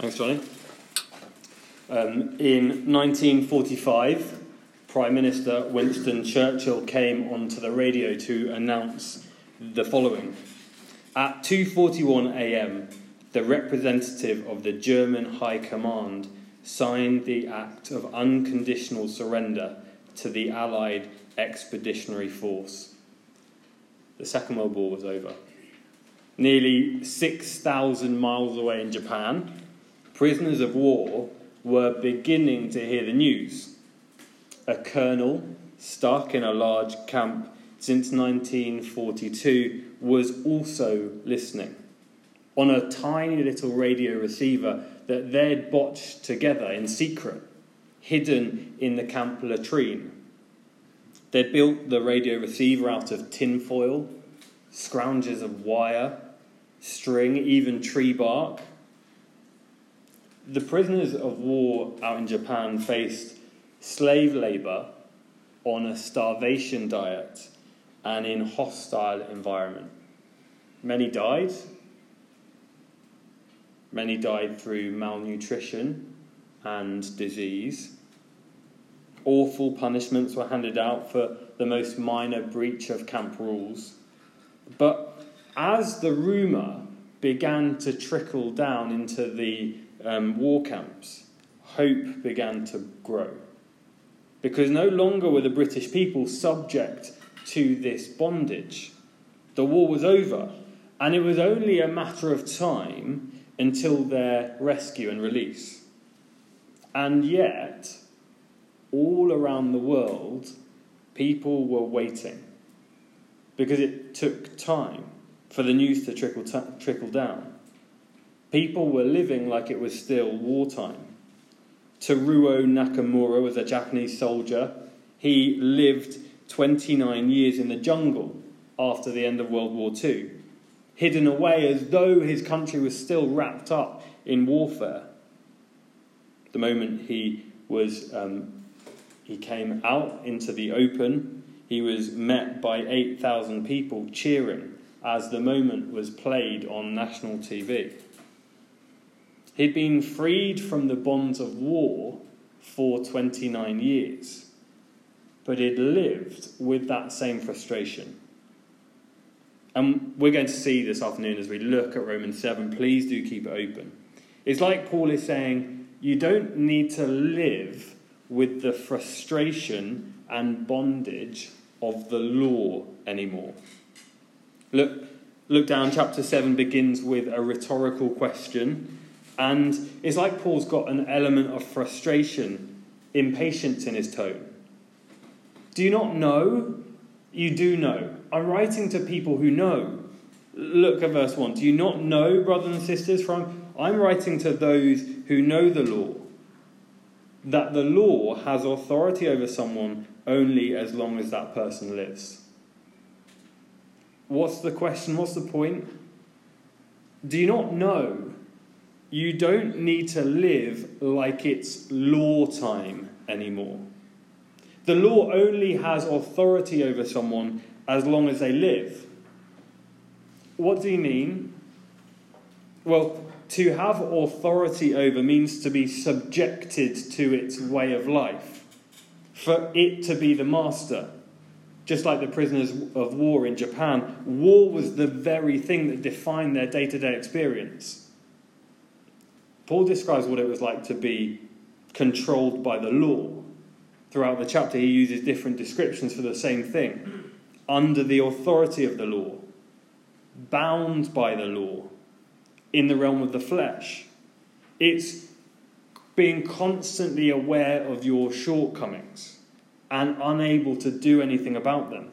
Thanks, Johnny. Um, in 1945, Prime Minister Winston Churchill came onto the radio to announce the following. At 2:41 a.m., the representative of the German High Command signed the act of unconditional surrender to the Allied Expeditionary Force. The Second World War was over. Nearly 6,000 miles away in Japan, prisoners of war were beginning to hear the news. A colonel stuck in a large camp since 1942 was also listening on a tiny little radio receiver that they'd botched together in secret, hidden in the camp latrine. They'd built the radio receiver out of tinfoil, scrounges of wire, string, even tree bark. The prisoners of war out in Japan faced slave labour on a starvation diet and in hostile environment. Many died. Many died through malnutrition and disease. Awful punishments were handed out for the most minor breach of camp rules. But as the rumour began to trickle down into the um, war camps, hope began to grow. Because no longer were the British people subject to this bondage. The war was over, and it was only a matter of time until their rescue and release. And yet, all around the world, people were waiting because it took time for the news to trickle, t- trickle down. People were living like it was still wartime. Teruo Nakamura was a Japanese soldier. He lived 29 years in the jungle after the end of World War II, hidden away as though his country was still wrapped up in warfare. The moment he was um, he came out into the open, he was met by 8,000 people cheering as the moment was played on national TV. He'd been freed from the bonds of war for 29 years but he'd lived with that same frustration. And we're going to see this afternoon as we look at Romans 7. Please do keep it open. It's like Paul is saying, you don't need to live with the frustration and bondage of the law anymore. Look, look down, chapter 7 begins with a rhetorical question, and it's like Paul's got an element of frustration, impatience in his tone. Do you not know? You do know. I'm writing to people who know. Look at verse 1. Do you not know, brothers and sisters? From I'm writing to those who know the law, that the law has authority over someone only as long as that person lives. What's the question? What's the point? Do you not know? You don't need to live like it's law time anymore. The law only has authority over someone as long as they live. What do you mean? Well, to have authority over means to be subjected to its way of life, for it to be the master. Just like the prisoners of war in Japan, war was the very thing that defined their day to day experience. Paul describes what it was like to be controlled by the law throughout the chapter, he uses different descriptions for the same thing. Under the authority of the law, bound by the law, in the realm of the flesh. It's being constantly aware of your shortcomings and unable to do anything about them.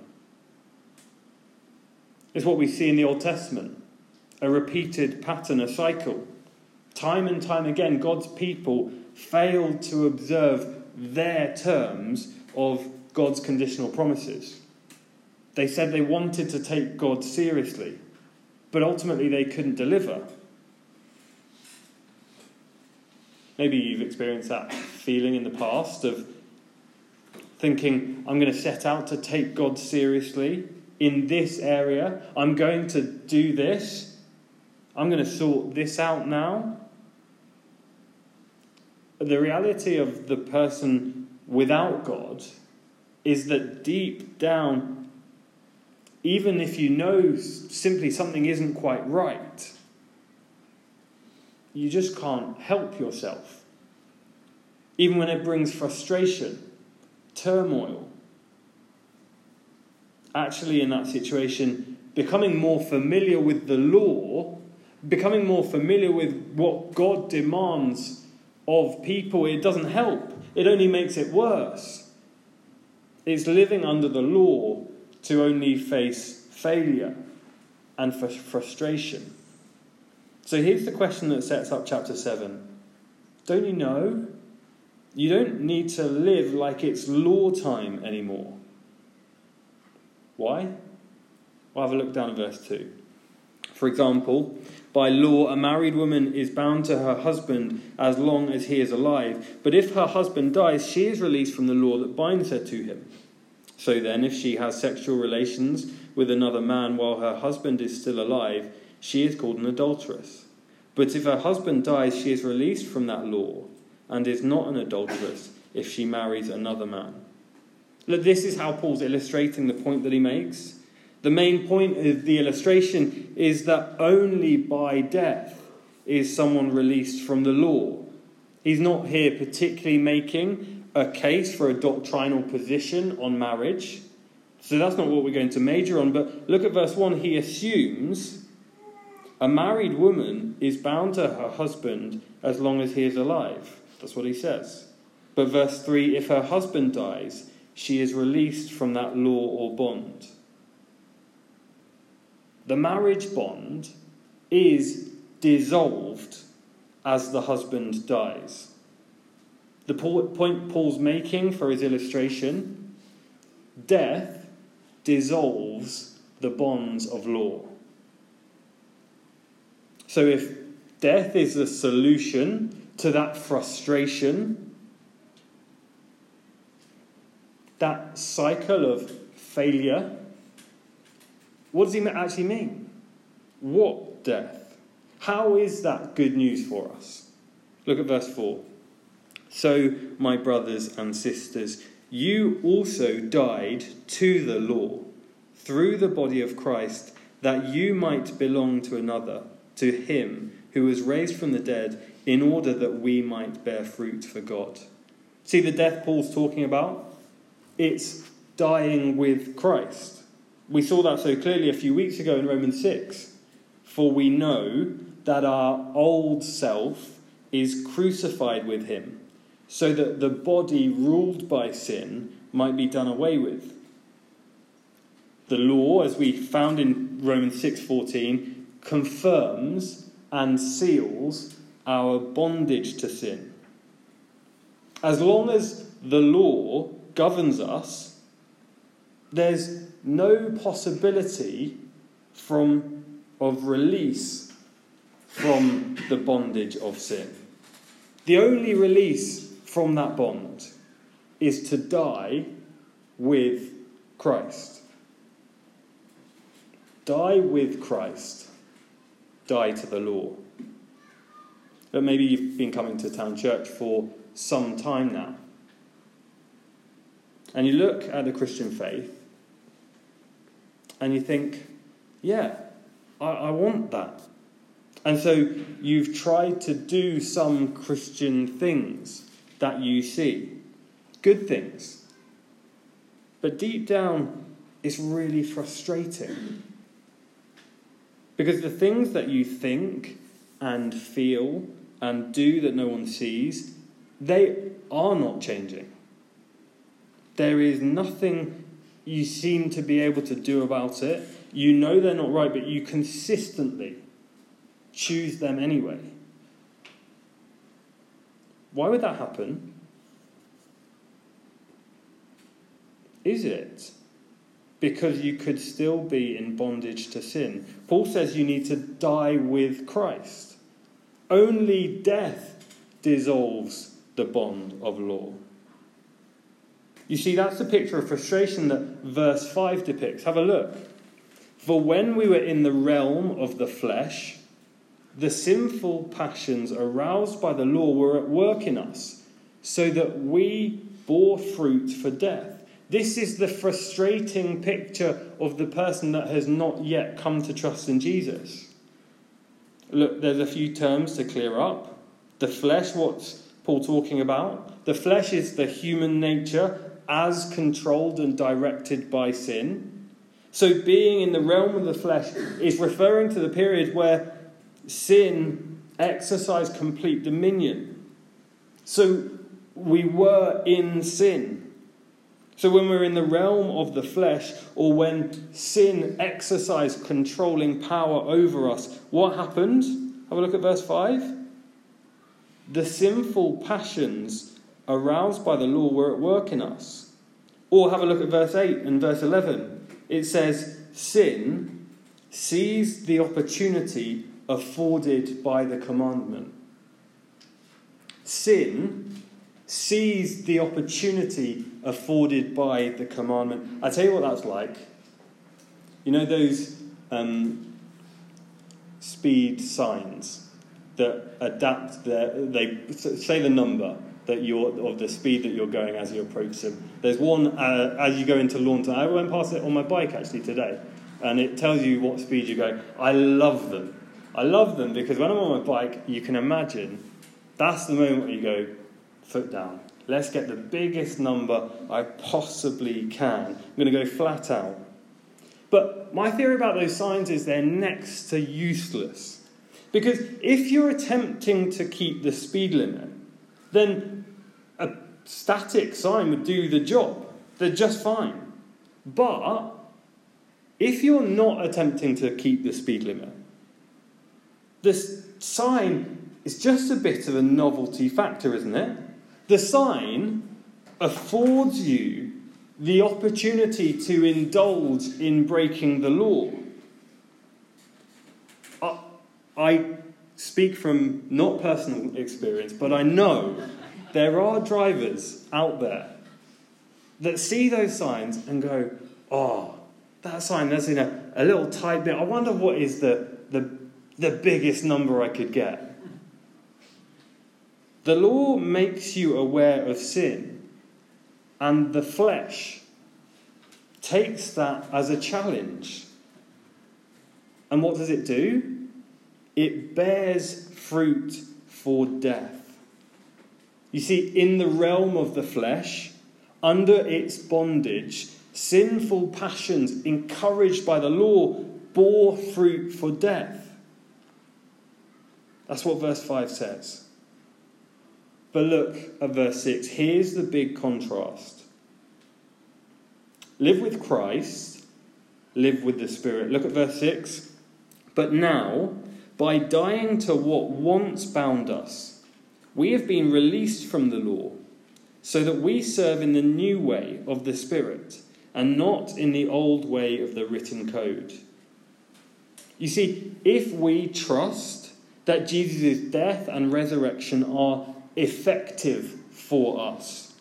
It's what we see in the Old Testament a repeated pattern, a cycle. Time and time again, God's people failed to observe their terms of God's conditional promises. They said they wanted to take God seriously, but ultimately they couldn't deliver. Maybe you've experienced that feeling in the past of thinking, I'm going to set out to take God seriously in this area. I'm going to do this. I'm going to sort this out now. The reality of the person without God is that deep down, even if you know simply something isn't quite right, you just can't help yourself. Even when it brings frustration, turmoil. Actually, in that situation, becoming more familiar with the law, becoming more familiar with what God demands of people, it doesn't help. It only makes it worse. It's living under the law to only face failure and frustration. So here's the question that sets up chapter 7. Don't you know? You don't need to live like it's law time anymore. Why? Well, have a look down at verse 2. For example, by law, a married woman is bound to her husband as long as he is alive. But if her husband dies, she is released from the law that binds her to him. So then, if she has sexual relations with another man while her husband is still alive, she is called an adulteress. But if her husband dies, she is released from that law and is not an adulteress if she marries another man. Look, this is how Paul's illustrating the point that he makes. The main point of the illustration is that only by death is someone released from the law. He's not here particularly making a case for a doctrinal position on marriage. So that's not what we're going to major on. But look at verse 1. He assumes a married woman is bound to her husband as long as he is alive. That's what he says. But verse 3 if her husband dies, she is released from that law or bond. The marriage bond is dissolved as the husband dies. The point Paul's making for his illustration death dissolves the bonds of law. So if death is the solution to that frustration, that cycle of failure, what does he actually mean? What death? How is that good news for us? Look at verse 4. So, my brothers and sisters, you also died to the law through the body of Christ, that you might belong to another to him who was raised from the dead in order that we might bear fruit for God. See the death Paul's talking about? It's dying with Christ. We saw that so clearly a few weeks ago in Romans 6. For we know that our old self is crucified with him, so that the body ruled by sin might be done away with. The law, as we found in Romans 6:14, confirms and seals our bondage to sin. As long as the law governs us, there's no possibility from, of release from the bondage of sin. The only release from that bond is to die with Christ. Die with Christ die to the law. But maybe you've been coming to town church for some time now. And you look at the Christian faith and you think, yeah, I, I want that. And so you've tried to do some Christian things that you see, good things. But deep down, it's really frustrating. Because the things that you think and feel and do that no one sees, they are not changing. There is nothing you seem to be able to do about it. You know they're not right, but you consistently choose them anyway. Why would that happen? Is it because you could still be in bondage to sin. Paul says you need to die with Christ. Only death dissolves the bond of law. You see, that's the picture of frustration that verse 5 depicts. Have a look. For when we were in the realm of the flesh, the sinful passions aroused by the law were at work in us, so that we bore fruit for death. This is the frustrating picture of the person that has not yet come to trust in Jesus. Look, there's a few terms to clear up. The flesh, what's Paul talking about? The flesh is the human nature as controlled and directed by sin. So, being in the realm of the flesh is referring to the period where sin exercised complete dominion. So, we were in sin. So, when we're in the realm of the flesh, or when sin exercised controlling power over us, what happened? Have a look at verse 5. The sinful passions aroused by the law were at work in us. Or have a look at verse 8 and verse 11. It says, Sin seized the opportunity afforded by the commandment. Sin seized the opportunity afforded by the commandment. I tell you what that's like. You know those um, speed signs that adapt their, they say the number that you're of the speed that you're going as you approach them. There's one uh, as you go into Launton. I went past it on my bike actually today, and it tells you what speed you're going. I love them. I love them because when I'm on my bike, you can imagine that's the moment where you go foot down. Let's get the biggest number I possibly can. I'm going to go flat out. But my theory about those signs is they're next to useless. Because if you're attempting to keep the speed limit, then a static sign would do the job. They're just fine. But if you're not attempting to keep the speed limit, this sign is just a bit of a novelty factor, isn't it? The sign affords you the opportunity to indulge in breaking the law. I speak from not personal experience, but I know there are drivers out there that see those signs and go, oh, that sign, that's in a, a little tight bit. I wonder what is the, the, the biggest number I could get. The law makes you aware of sin, and the flesh takes that as a challenge. And what does it do? It bears fruit for death. You see, in the realm of the flesh, under its bondage, sinful passions encouraged by the law bore fruit for death. That's what verse 5 says. But look at verse 6. Here's the big contrast live with Christ, live with the Spirit. Look at verse 6. But now, by dying to what once bound us, we have been released from the law, so that we serve in the new way of the Spirit, and not in the old way of the written code. You see, if we trust that Jesus' death and resurrection are effective for us,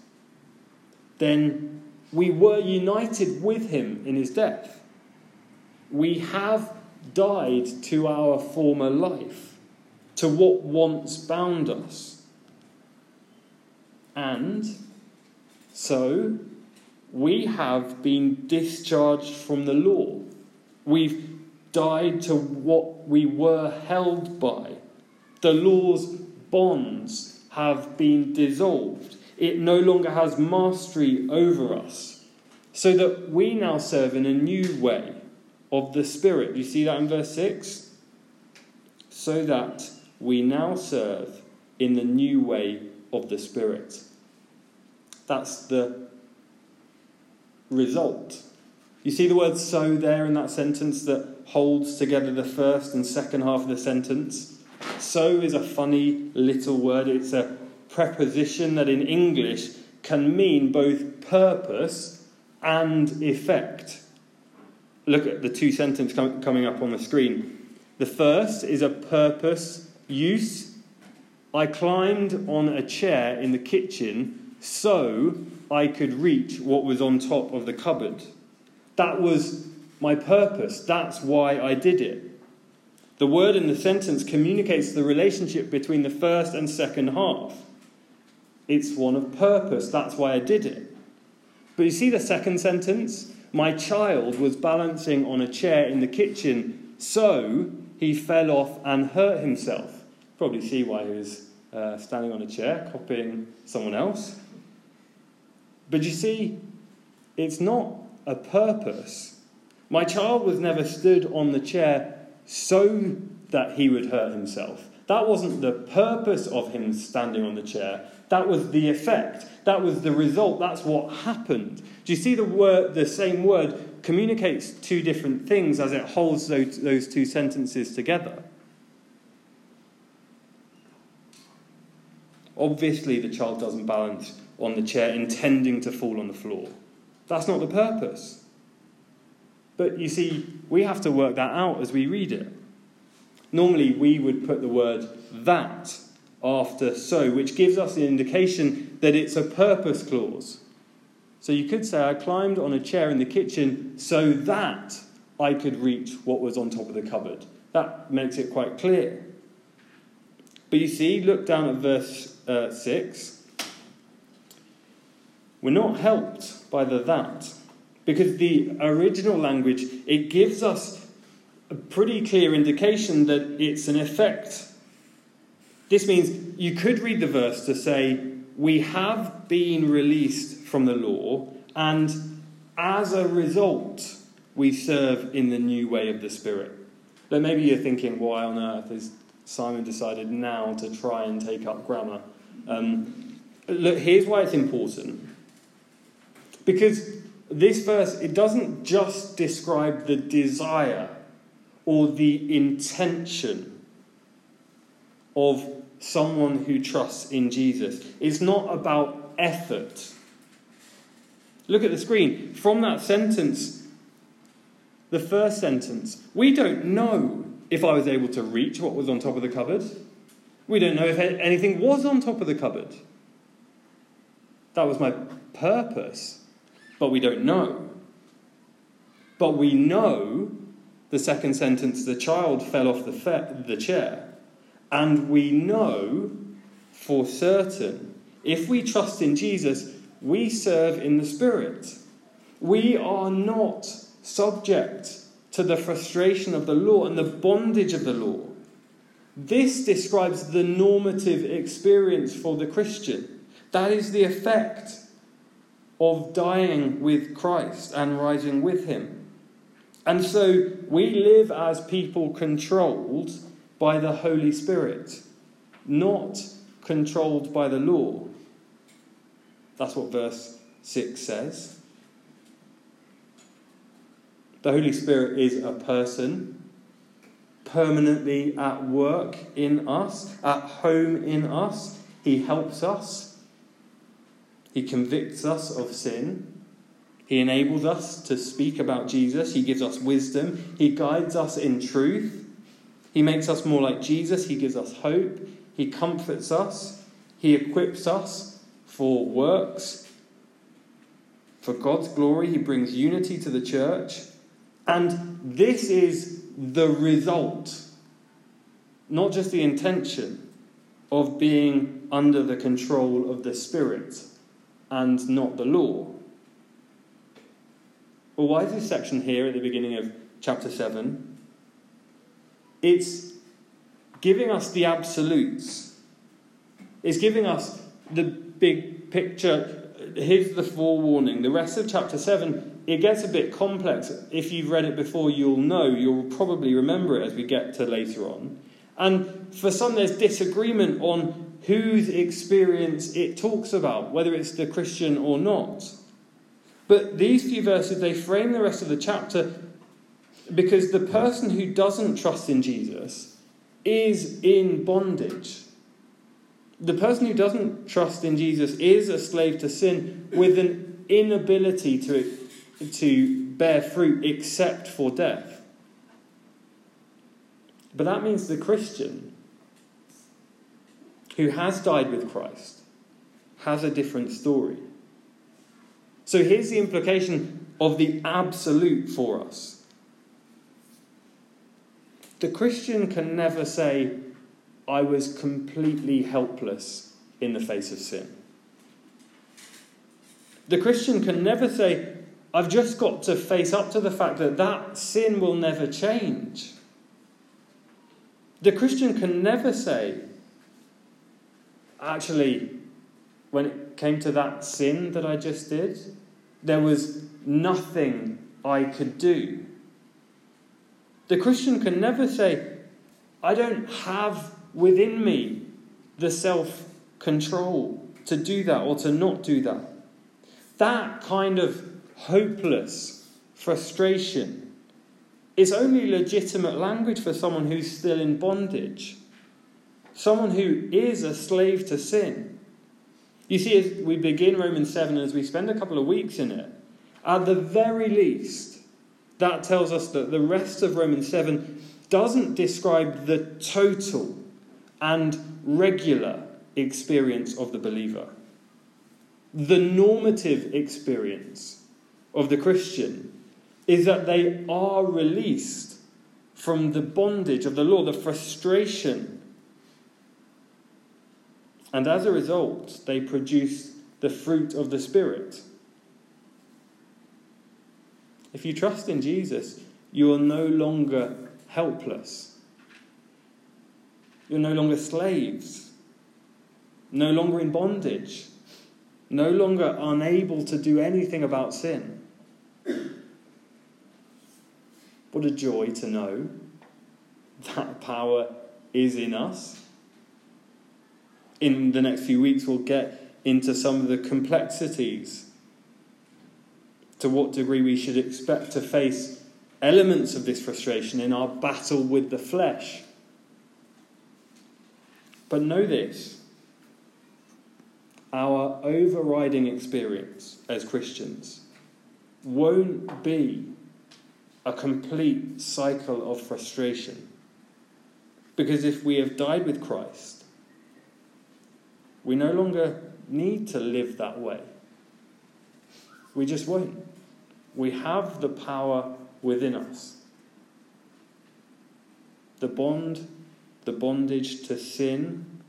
then we were united with him in his death. We have died to our former life, to what once bound us. And so we have been discharged from the law. We've died to what we were held by. The law's bonds have been dissolved. It no longer has mastery over us. So that we now serve in a new way of the Spirit. You see that in verse 6? So that we now serve in the new way of the Spirit. That's the result. You see the word so there in that sentence that holds together the first and second half of the sentence? So is a funny little word. It's a preposition that in English can mean both purpose and effect. Look at the two sentences com- coming up on the screen. The first is a purpose use. I climbed on a chair in the kitchen so I could reach what was on top of the cupboard. That was my purpose. That's why I did it. The word in the sentence communicates the relationship between the first and second half. It's one of purpose, that's why I did it. But you see the second sentence? My child was balancing on a chair in the kitchen, so he fell off and hurt himself. Probably see why he was uh, standing on a chair, copying someone else. But you see, it's not a purpose. My child was never stood on the chair so that he would hurt himself. That wasn't the purpose of him standing on the chair. That was the effect. That was the result. That's what happened. Do you see the word, the same word communicates two different things as it holds those, those two sentences together? Obviously, the child doesn't balance on the chair intending to fall on the floor. That's not the purpose. But you see, we have to work that out as we read it. Normally, we would put the word that after so, which gives us the indication that it's a purpose clause. So you could say, I climbed on a chair in the kitchen so that I could reach what was on top of the cupboard. That makes it quite clear. But you see, look down at verse uh, 6. We're not helped by the that because the original language it gives us a pretty clear indication that it's an effect. This means you could read the verse to say, We have been released from the law, and as a result, we serve in the new way of the Spirit. But maybe you're thinking, why on earth has Simon decided now to try and take up grammar? Um, look, here's why it's important. Because this verse, it doesn't just describe the desire or the intention of someone who trusts in Jesus. It's not about effort. Look at the screen. From that sentence, the first sentence, we don't know if I was able to reach what was on top of the cupboard. We don't know if anything was on top of the cupboard. That was my purpose but we don't know. But we know, the second sentence, the child fell off the, fe- the chair. And we know for certain, if we trust in Jesus, we serve in the Spirit. We are not subject to the frustration of the law and the bondage of the law. This describes the normative experience for the Christian. That is the effect of dying with Christ and rising with him. And so we live as people controlled by the Holy Spirit, not controlled by the law. That's what verse 6 says. The Holy Spirit is a person permanently at work in us, at home in us. He helps us, he convicts us of sin. He enables us to speak about Jesus. He gives us wisdom. He guides us in truth. He makes us more like Jesus. He gives us hope. He comforts us. He equips us for works. For God's glory, He brings unity to the church. And this is the result, not just the intention, of being under the control of the Spirit and not the law. Well, why is this section here at the beginning of chapter 7? It's giving us the absolutes. It's giving us the big picture. Here's the forewarning. The rest of chapter 7, it gets a bit complex. If you've read it before, you'll know. You'll probably remember it as we get to later on. And for some, there's disagreement on whose experience it talks about, whether it's the Christian or not. But these few verses, they frame the rest of the chapter because the person who doesn't trust in Jesus is in bondage. The person who doesn't trust in Jesus is a slave to sin with an inability to, to bear fruit except for death. But that means the Christian who has died with Christ has a different story. So here's the implication of the absolute for us. The Christian can never say, I was completely helpless in the face of sin. The Christian can never say, I've just got to face up to the fact that that sin will never change. The Christian can never say, actually, when it came to that sin that I just did, there was nothing I could do. The Christian can never say, I don't have within me the self control to do that or to not do that. That kind of hopeless frustration is only legitimate language for someone who's still in bondage, someone who is a slave to sin. You see, as we begin Romans 7, as we spend a couple of weeks in it, at the very least, that tells us that the rest of Romans 7 doesn't describe the total and regular experience of the believer. The normative experience of the Christian is that they are released from the bondage of the law, the frustration. And as a result, they produce the fruit of the Spirit. If you trust in Jesus, you are no longer helpless. You're no longer slaves, no longer in bondage, no longer unable to do anything about sin. What a joy to know that power is in us. In the next few weeks, we'll get into some of the complexities to what degree we should expect to face elements of this frustration in our battle with the flesh. But know this our overriding experience as Christians won't be a complete cycle of frustration. Because if we have died with Christ, we no longer need to live that way. We just won't. We have the power within us. The bond, the bondage to sin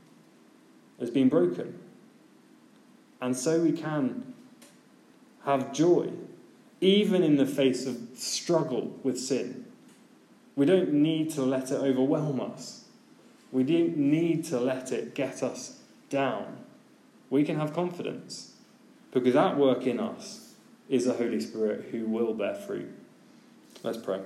has been broken. And so we can have joy, even in the face of struggle with sin. We don't need to let it overwhelm us. We don't need to let it get us down. We can have confidence because at work in us is the Holy Spirit who will bear fruit. Let's pray.